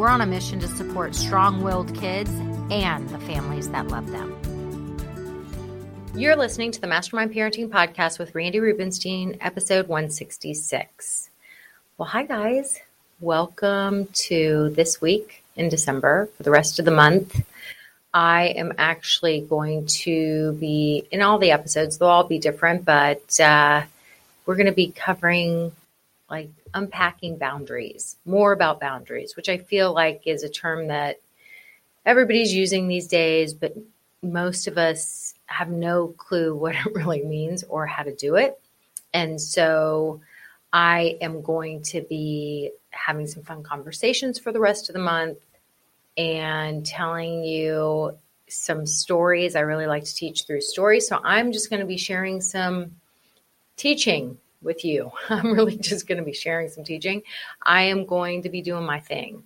we're on a mission to support strong willed kids and the families that love them. You're listening to the Mastermind Parenting Podcast with Randi Rubenstein, episode 166. Well, hi, guys. Welcome to this week in December for the rest of the month. I am actually going to be in all the episodes, they'll all be different, but uh, we're going to be covering like unpacking boundaries, more about boundaries, which I feel like is a term that everybody's using these days, but most of us have no clue what it really means or how to do it. And so I am going to be having some fun conversations for the rest of the month and telling you some stories. I really like to teach through stories. So I'm just going to be sharing some teaching with you. I'm really just going to be sharing some teaching. I am going to be doing my thing.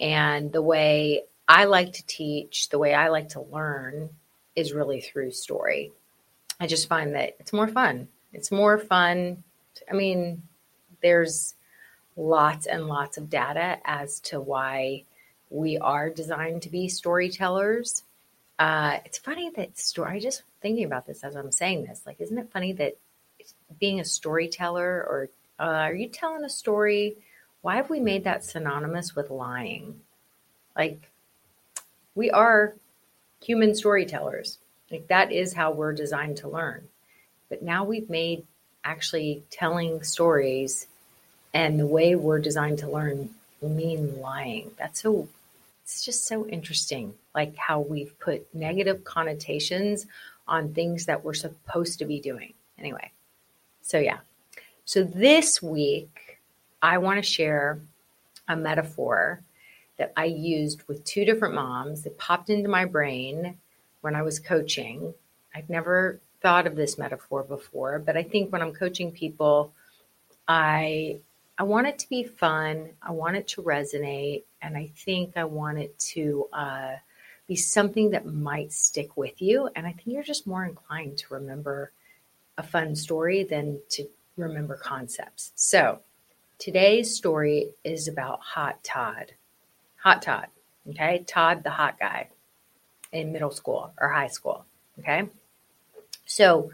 And the way I like to teach, the way I like to learn is really through story. I just find that it's more fun. It's more fun. I mean, there's lots and lots of data as to why we are designed to be storytellers. Uh, it's funny that story. I just thinking about this as I'm saying this. Like, isn't it funny that being a storyteller or uh, are you telling a story? Why have we made that synonymous with lying? Like, we are human storytellers. Like, that is how we're designed to learn. But now we've made actually telling stories and the way we're designed to learn mean lying. That's so, it's just so interesting. Like, how we've put negative connotations on things that we're supposed to be doing. Anyway, so, yeah. So, this week, I want to share a metaphor that I used with two different moms that popped into my brain when I was coaching. I've never thought of this metaphor before, but I think when I'm coaching people, I I want it to be fun. I want it to resonate, and I think I want it to uh, be something that might stick with you. And I think you're just more inclined to remember a fun story than to remember concepts. So today's story is about Hot Todd. Hot Todd, okay? Todd, the hot guy in middle school or high school, okay? So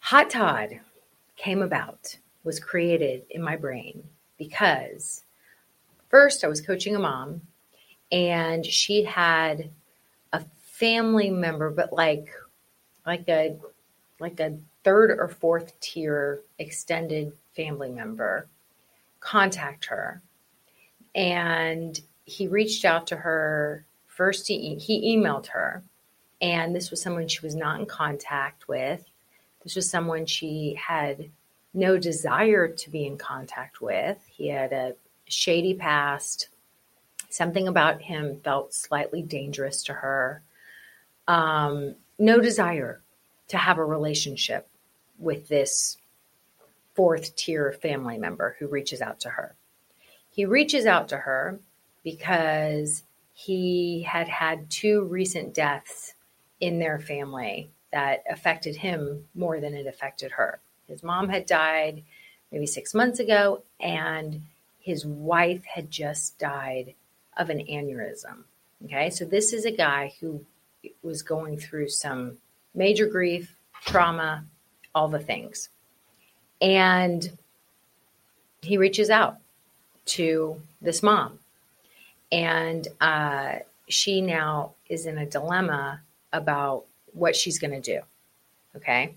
Hot Todd came about, was created in my brain because first I was coaching a mom and she had a family member, but like like a like a third or fourth tier extended family member contact her. And he reached out to her. First, he, he emailed her. And this was someone she was not in contact with. This was someone she had no desire to be in contact with. He had a shady past. Something about him felt slightly dangerous to her. Um, no desire to have a relationship with this fourth tier family member who reaches out to her. He reaches out to her because he had had two recent deaths in their family that affected him more than it affected her. His mom had died maybe six months ago, and his wife had just died of an aneurysm. Okay, so this is a guy who was going through some major grief, trauma, all the things. And he reaches out to this mom. And uh, she now is in a dilemma about what she's going to do. Okay.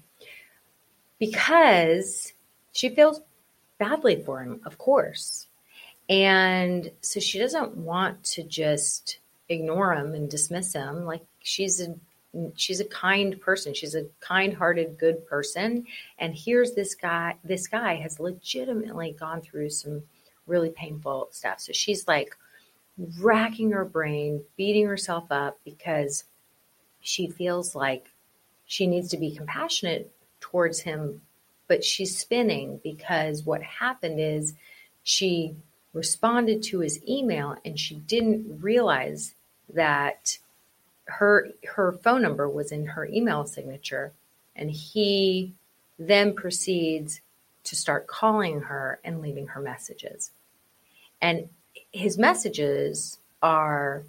Because she feels badly for him, of course. And so she doesn't want to just ignore him and dismiss him. Like she's a she's a kind person. She's a kind-hearted, good person. And here's this guy. This guy has legitimately gone through some really painful stuff. So she's like racking her brain, beating herself up because she feels like she needs to be compassionate towards him, but she's spinning because what happened is she responded to his email and she didn't realize that her her phone number was in her email signature and he then proceeds to start calling her and leaving her messages. And his messages are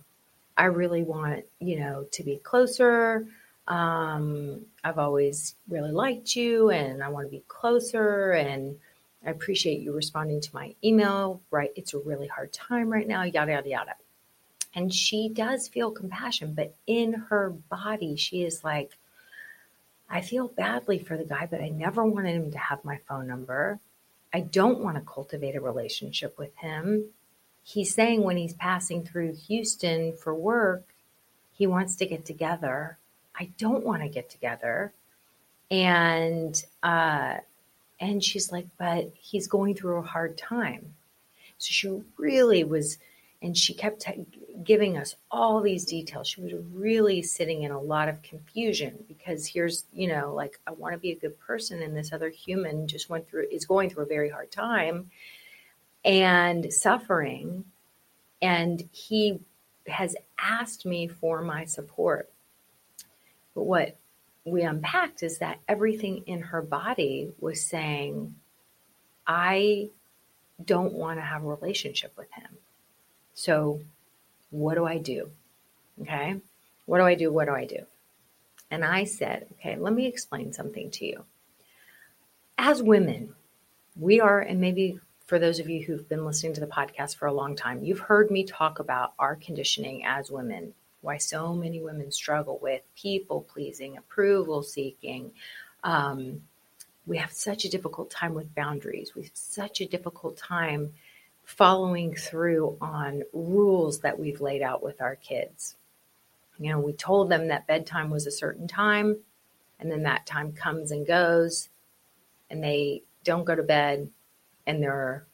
i really want you know to be closer. Um, i've always really liked you and i want to be closer and i appreciate you responding to my email. Right it's a really hard time right now yada yada yada and she does feel compassion, but in her body, she is like, I feel badly for the guy, but I never wanted him to have my phone number. I don't want to cultivate a relationship with him. He's saying when he's passing through Houston for work, he wants to get together. I don't want to get together. And uh, and she's like, but he's going through a hard time. So she really was and she kept giving us all these details. She was really sitting in a lot of confusion because here's, you know, like I want to be a good person, and this other human just went through is going through a very hard time and suffering, and he has asked me for my support. But what we unpacked is that everything in her body was saying, I don't want to have a relationship with him. So, what do I do? Okay. What do I do? What do I do? And I said, okay, let me explain something to you. As women, we are, and maybe for those of you who've been listening to the podcast for a long time, you've heard me talk about our conditioning as women, why so many women struggle with people pleasing, approval seeking. Um, we have such a difficult time with boundaries. We have such a difficult time following through on rules that we've laid out with our kids. You know, we told them that bedtime was a certain time, and then that time comes and goes, and they don't go to bed, and there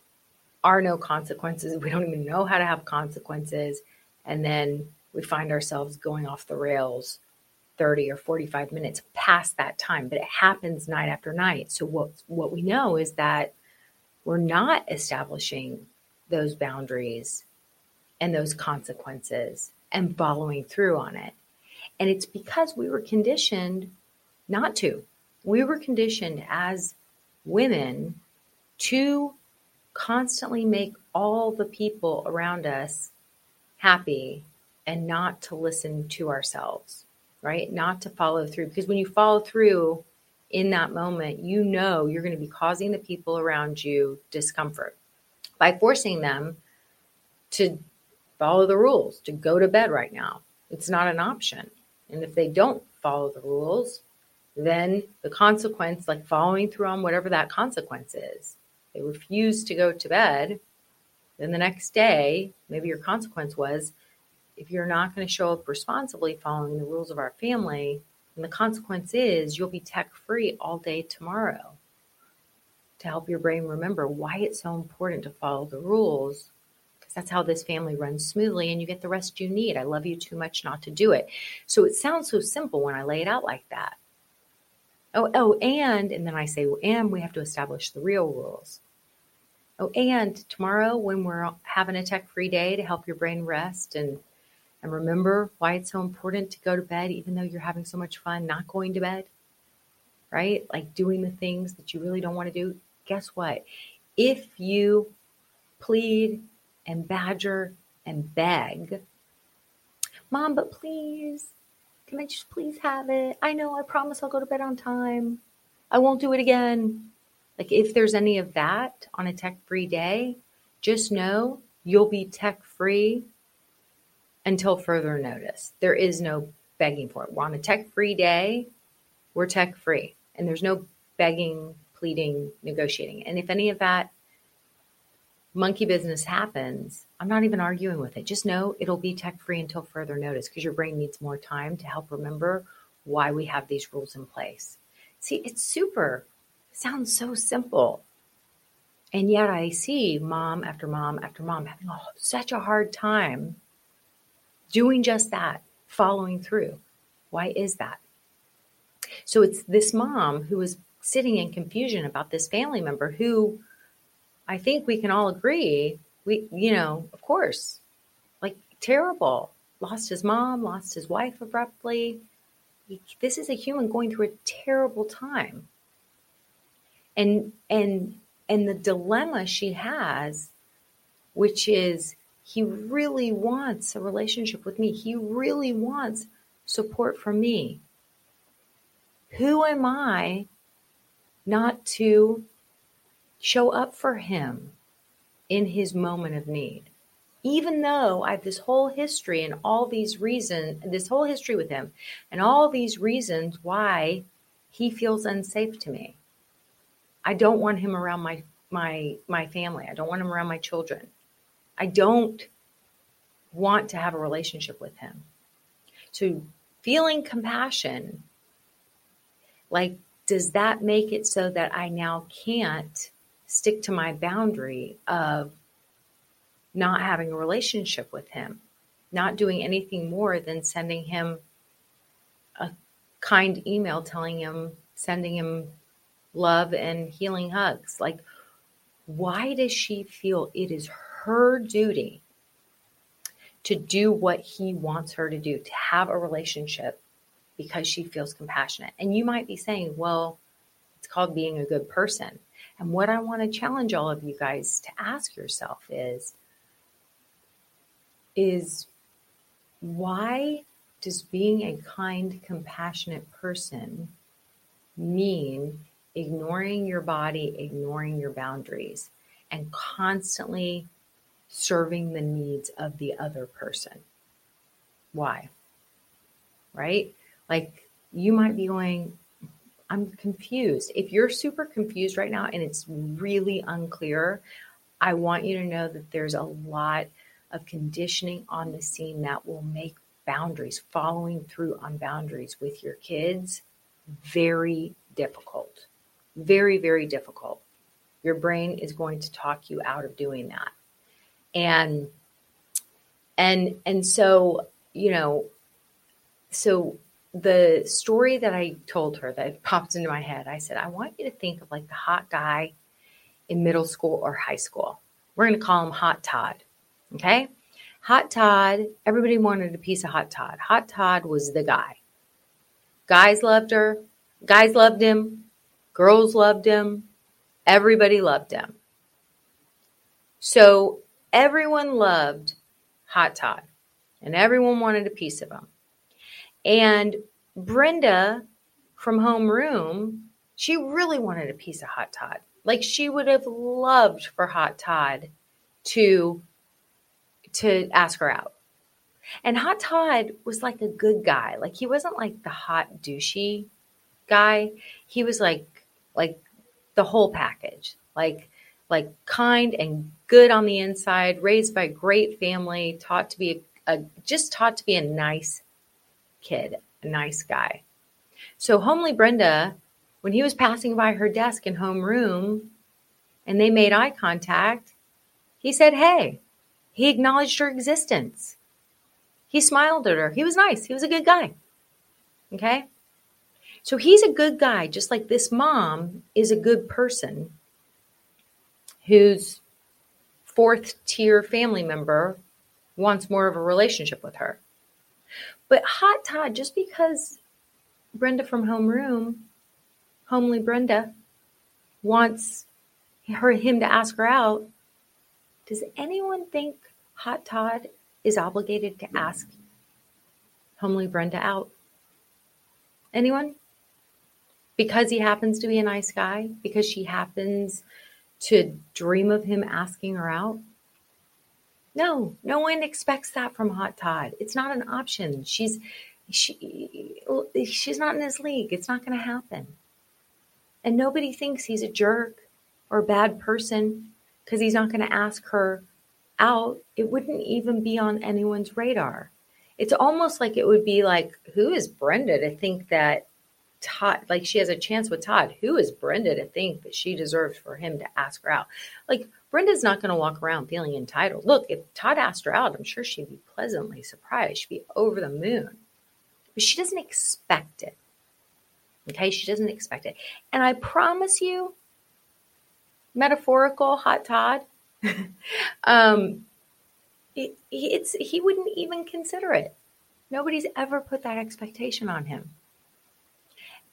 are no consequences. We don't even know how to have consequences. And then we find ourselves going off the rails 30 or 45 minutes past that time, but it happens night after night. So what what we know is that we're not establishing those boundaries and those consequences and following through on it. And it's because we were conditioned not to. We were conditioned as women to constantly make all the people around us happy and not to listen to ourselves, right? Not to follow through. Because when you follow through in that moment, you know you're going to be causing the people around you discomfort by forcing them to follow the rules, to go to bed right now. It's not an option. And if they don't follow the rules, then the consequence, like following through on whatever that consequence is, they refuse to go to bed, then the next day, maybe your consequence was if you're not going to show up responsibly following the rules of our family, and the consequence is you'll be tech free all day tomorrow to help your brain remember why it's so important to follow the rules because that's how this family runs smoothly and you get the rest you need. I love you too much not to do it. So it sounds so simple when I lay it out like that. Oh, oh, and, and then I say, well, and we have to establish the real rules. Oh, and tomorrow when we're having a tech free day to help your brain rest and and remember why it's so important to go to bed even though you're having so much fun not going to bed right like doing the things that you really don't want to do guess what? If you plead and badger and beg, Mom, but please, can I just please have it? I know, I promise I'll go to bed on time. I won't do it again. Like, if there's any of that on a tech free day, just know you'll be tech free until further notice. There is no begging for it. We're on a tech free day, we're tech free, and there's no begging, pleading, negotiating. And if any of that monkey business happens, I'm not even arguing with it. Just know it'll be tech free until further notice because your brain needs more time to help remember why we have these rules in place. See, it's super, sounds so simple. And yet I see mom after mom after mom having oh, such a hard time doing just that, following through. Why is that? So it's this mom who is sitting in confusion about this family member who I think we can all agree, we, you know, of course, like terrible. Lost his mom, lost his wife abruptly. This is a human going through a terrible time. And, and, and the dilemma she has, which is he really wants a relationship with me. He really wants support from me. Who am I not to show up for him in his moment of need. Even though I have this whole history and all these reasons, this whole history with him, and all these reasons why he feels unsafe to me. I don't want him around my my my family. I don't want him around my children. I don't want to have a relationship with him. So feeling compassion like does that make it so that I now can't stick to my boundary of not having a relationship with him, not doing anything more than sending him a kind email telling him, sending him love and healing hugs. Like, why does she feel it is her duty to do what he wants her to do, to have a relationship because she feels compassionate? And you might be saying, well, it's called being a good person. And what I want to challenge all of you guys to ask yourself is, is why does being a kind, compassionate person mean ignoring your body, ignoring your boundaries, and constantly serving the needs of the other person? Why? Right? Like you might be going, I'm confused. If you're super confused right now and it's really unclear, I want you to know that there's a lot of conditioning on the scene that will make boundaries, following through on boundaries with your kids, very difficult. Very, very difficult. Your brain is going to talk you out of doing that. And and and so, you know, so the story that I told her that popped into my head, I said, I want you to think of like the hot guy in middle school or high school. We're going to call him Hot Todd. Okay. Hot Todd, everybody wanted a piece of Hot Todd. Hot Todd was the guy. Guys loved her. Guys loved him. Girls loved him. Everybody loved him. So everyone loved Hot Todd and everyone wanted a piece of him. And Brenda from homeroom, she really wanted a piece of hot Todd. Like she would have loved for hot Todd to to ask her out. And Hot Todd was like a good guy. Like he wasn't like the hot douchey guy. He was like like the whole package. Like like kind and good on the inside, raised by a great family, taught to be a, a just taught to be a nice kid, a nice guy. So homely Brenda, when he was passing by her desk in homeroom and they made eye contact, he said, Hey, he acknowledged her existence. He smiled at her. He was nice. He was a good guy. Okay. So he's a good guy, just like this mom is a good person whose fourth tier family member wants more of a relationship with her. But Hot Todd, just because Brenda from Homeroom, homely Brenda, wants her him to ask her out, does anyone think Hot Todd is obligated to ask homely Brenda out? Anyone? Because he happens to be a nice guy? Because she happens to dream of him asking her out? No, no one expects that from Hot Todd. It's not an option. She's she she's not in his league. It's not going to happen. And nobody thinks he's a jerk or a bad person because he's not going to ask her out. It wouldn't even be on anyone's radar. It's almost like it would be like, who is Brenda to think that Todd, like she has a chance with Todd? Who is Brenda to think that she deserves for him to ask her out? Like, Brenda's not going to walk around feeling entitled. Look, if Todd asked her out, I'm sure she'd be pleasantly surprised. She'd be over the moon. But she doesn't expect it. Okay, she doesn't expect it. And I promise you, metaphorical hot Todd, um, it, it's he wouldn't even consider it. Nobody's ever put that expectation on him.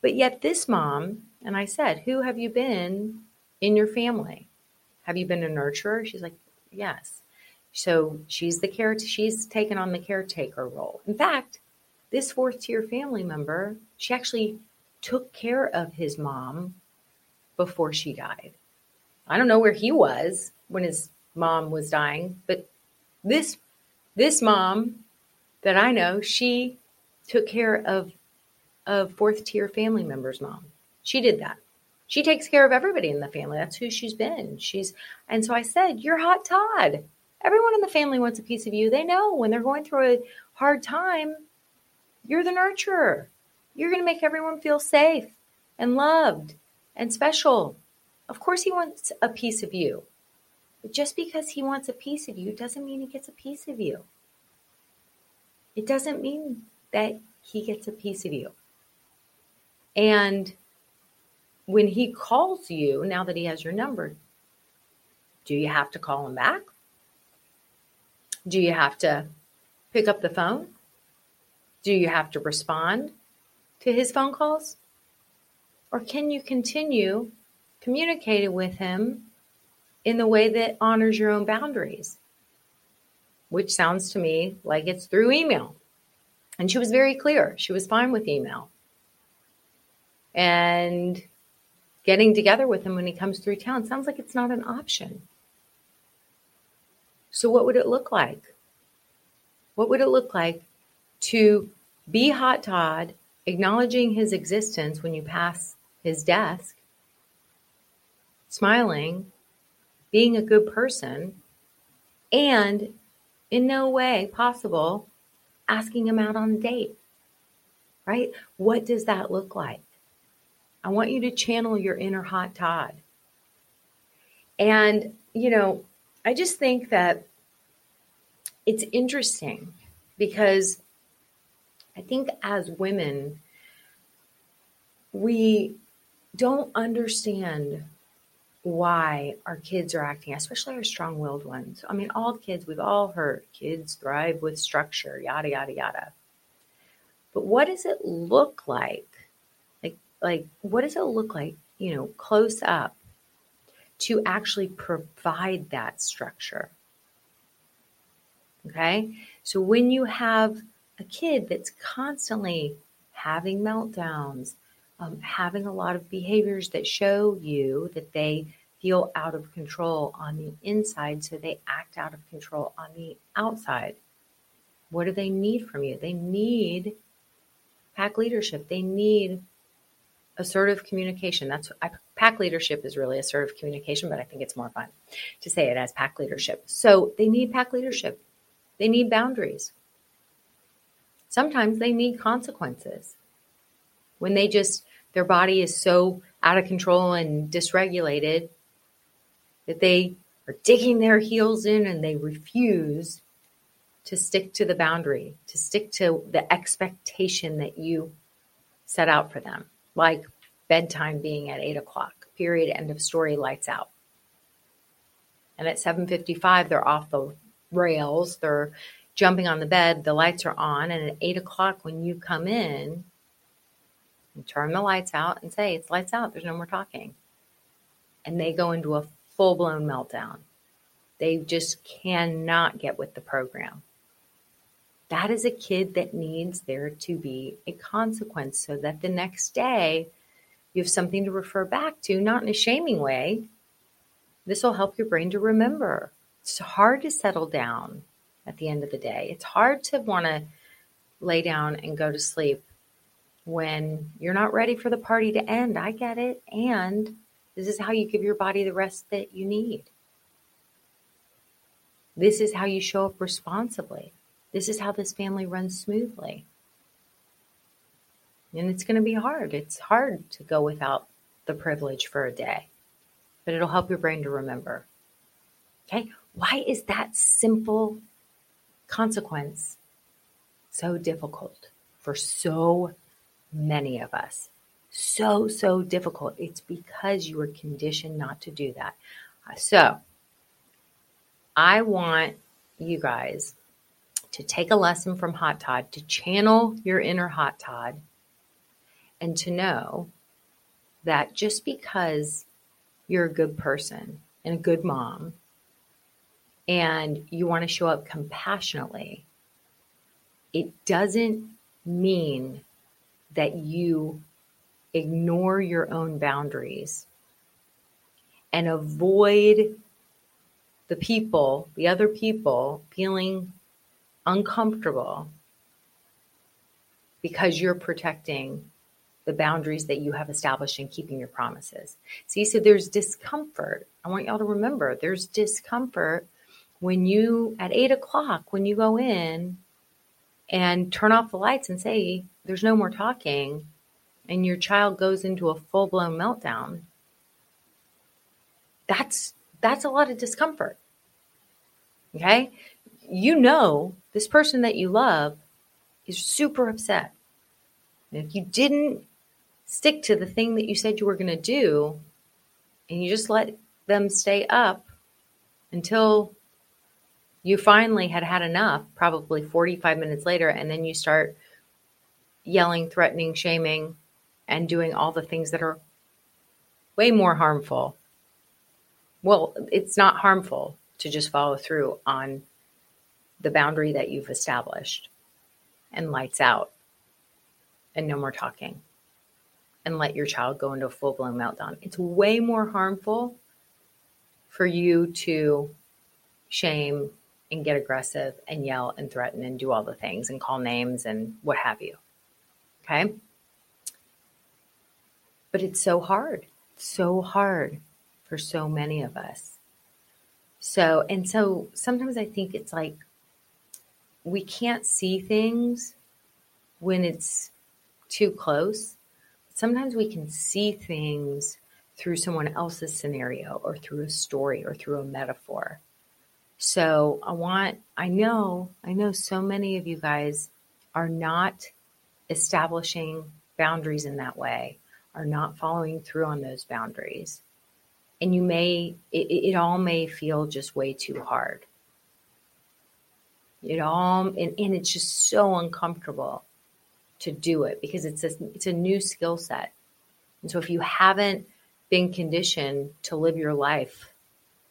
But yet, this mom, and I said, Who have you been in your family? Have you been a nurturer? She's like, Yes. So she's the care, she's taken on the caretaker role. In fact, this fourth tier family member, she actually took care of his mom before she died. I don't know where he was when his mom was dying, but this this mom that I know, she took care of of fourth tier family member's mom. She did that. She takes care of everybody in the family. That's who she's been. She's and so I said, "You're hot Todd." Everyone in the family wants a piece of you. They know when they're going through a hard time, you're the nurturer. You're going to make everyone feel safe and loved and special. Of course, he wants a piece of you. But just because he wants a piece of you doesn't mean he gets a piece of you. It doesn't mean that he gets a piece of you. And when he calls you, now that he has your number, do you have to call him back? Do you have to pick up the phone? Do you have to respond to his phone calls? Or can you continue communicating with him in the way that honors your own boundaries, which sounds to me like it's through email. And she was very clear. She was fine with email. And getting together with him when he comes through town sounds like it's not an option. So, what would it look like? What would it look like to be Hot Todd, acknowledging his existence when you pass his desk, smiling, being a good person, and in no way possible asking him out on a date. Right? What does that look like? I want you to channel your inner hot Todd. And, you know, I just think that it's interesting because I think as women, we don't understand why our kids are acting, especially our strong willed ones. I mean, all kids, we've all heard kids thrive with structure, yada, yada, yada. But what does it look like? Like, what does it look like, you know, close up to actually provide that structure? Okay. So when you have a kid that's constantly having meltdowns, um, having a lot of behaviors that show you that they feel out of control on the inside, so they act out of control on the outside. What do they need from you? They need pack leadership. They need assertive communication. That's I, pack leadership is really assertive communication, but I think it's more fun to say it as pack leadership. So they need pack leadership. They need boundaries. Sometimes they need consequences. When they just their body is so out of control and dysregulated that they are digging their heels in and they refuse to stick to the boundary, to stick to the expectation that you set out for them, like bedtime being at eight o'clock, period, end of story, lights out. And at 7.55, they're off the rails. They're jumping on the bed. The lights are on. And at eight o'clock, when you come in, and turn the lights out and say, It's lights out, there's no more talking. And they go into a full blown meltdown. They just cannot get with the program. That is a kid that needs there to be a consequence so that the next day you have something to refer back to, not in a shaming way. This will help your brain to remember. It's hard to settle down at the end of the day. It's hard to want to lay down and go to sleep when you're not ready for the party to end. I get it. And this is how you give your body the rest that you need. This is how you show up responsibly. This is how this family runs smoothly. And it's going to be hard. It's hard to go without the privilege for a day, but it'll help your brain to remember. Okay. Why is that simple consequence so difficult for so many of us? So, so difficult. It's because you were conditioned not to do that. So, I want you guys to take a lesson from Hot Todd, to channel your inner Hot Todd, and to know that just because you're a good person and a good mom and you want to show up compassionately, it doesn't mean that you ignore your own boundaries and avoid the people, the other people feeling uncomfortable because you're protecting the boundaries that you have established in keeping your promises. See, so there's discomfort. I want y'all to remember there's discomfort when you, at eight o'clock, when you go in and turn off the lights and say, there's no more talking, and your child goes into a full blown meltdown. That's that's a lot of discomfort. Okay? You know this person that you love is super upset. And if you didn't stick to the thing that you said you were going to do and you just let them stay up until you finally had had enough, probably 45 minutes later, and then you start yelling, threatening, shaming, and doing all the things that are way more harmful. Well, it's not harmful to just follow through on the boundary that you've established and lights out and no more talking and let your child go into a full blown meltdown. It's way more harmful for you to shame and get aggressive and yell and threaten and do all the things and call names and what have you. Okay? But it's so hard, so hard for so many of us. So, and so sometimes I think it's like we can't see things when it's too close sometimes we can see things through someone else's scenario or through a story or through a metaphor. So I want, I know, I know so many of you guys are not establishing boundaries in that way, are not following through on those boundaries. And you may, it, it all may feel just way too hard. It all, and, and it's just so uncomfortable to do it because it's a, it's a new skill set. And so if you haven't been conditioned to live your life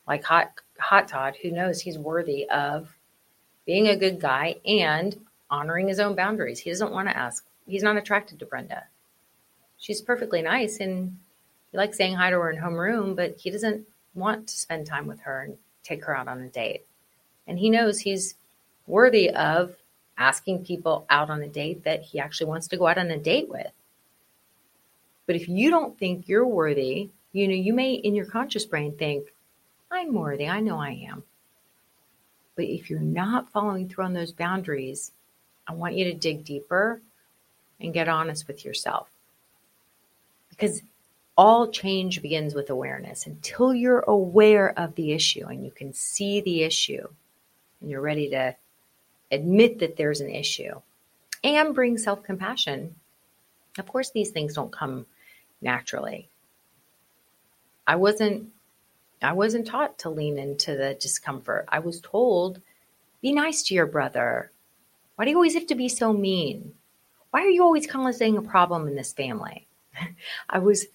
like Hot Hot Todd, who knows he's worthy of being a good guy and honoring his own boundaries. He doesn't want to ask. He's not attracted to Brenda. She's perfectly nice and he likes saying hi to her in homeroom, but he doesn't want to spend time with her and take her out on a date. And he knows he's worthy of asking people out on a date that he actually wants to go out on a date with. But if you don't think you're worthy, you know, you may in your conscious brain think, I'm worthy. I know I am. But if you're not following through on those boundaries, I want you to dig deeper and get honest with yourself. Because all change begins with awareness. Until you're aware of the issue and you can see the issue and you're ready to admit that there's an issue, and bring self compassion. Of course, these things don't come naturally. I wasn't I wasn't taught to lean into the discomfort. I was told, be nice to your brother. Why do you always have to be so mean? Why are you always causing a problem in this family? I was,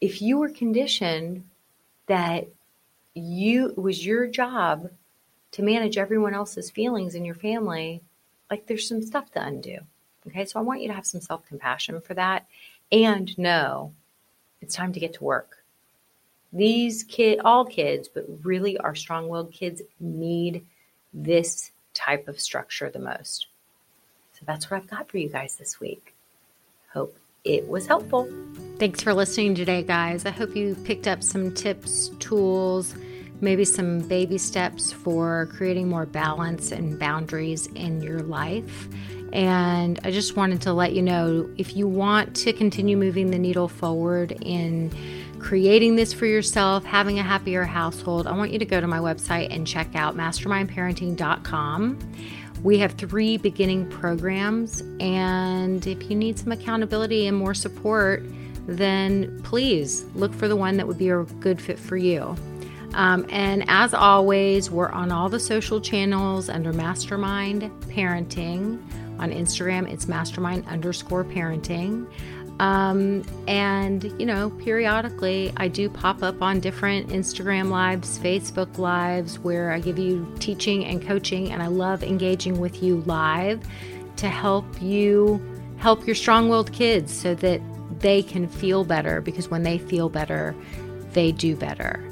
if you were conditioned that you, it was your job to manage everyone else's feelings in your family, like there's some stuff to undo. Okay, so I want you to have some self compassion for that and know it's time to get to work. these kid, all kids, but really our strong willed kids need this type of structure the most. So that's what I've got for you guys this week. Hope it was helpful. Thanks for listening today, guys. I hope you picked up some tips, tools, maybe some baby steps for creating more balance and boundaries in your life. And I just wanted to let you know if you want to continue moving the needle forward in creating this for yourself, having a happier household, I want you to go to my website and check out mastermindparenting.com. We have three beginning programs, and if you need some accountability and more support, then please look for the one that would be a good fit for you. Um, and as always, we're on all the social channels under Mastermind Parenting. On Instagram, it's mastermind underscore parenting. Um, and, you know, periodically I do pop up on different Instagram lives, Facebook lives, where I give you teaching and coaching, and I love engaging with you live to help you help your strong willed kids so that they can feel better because when they feel better, they do better.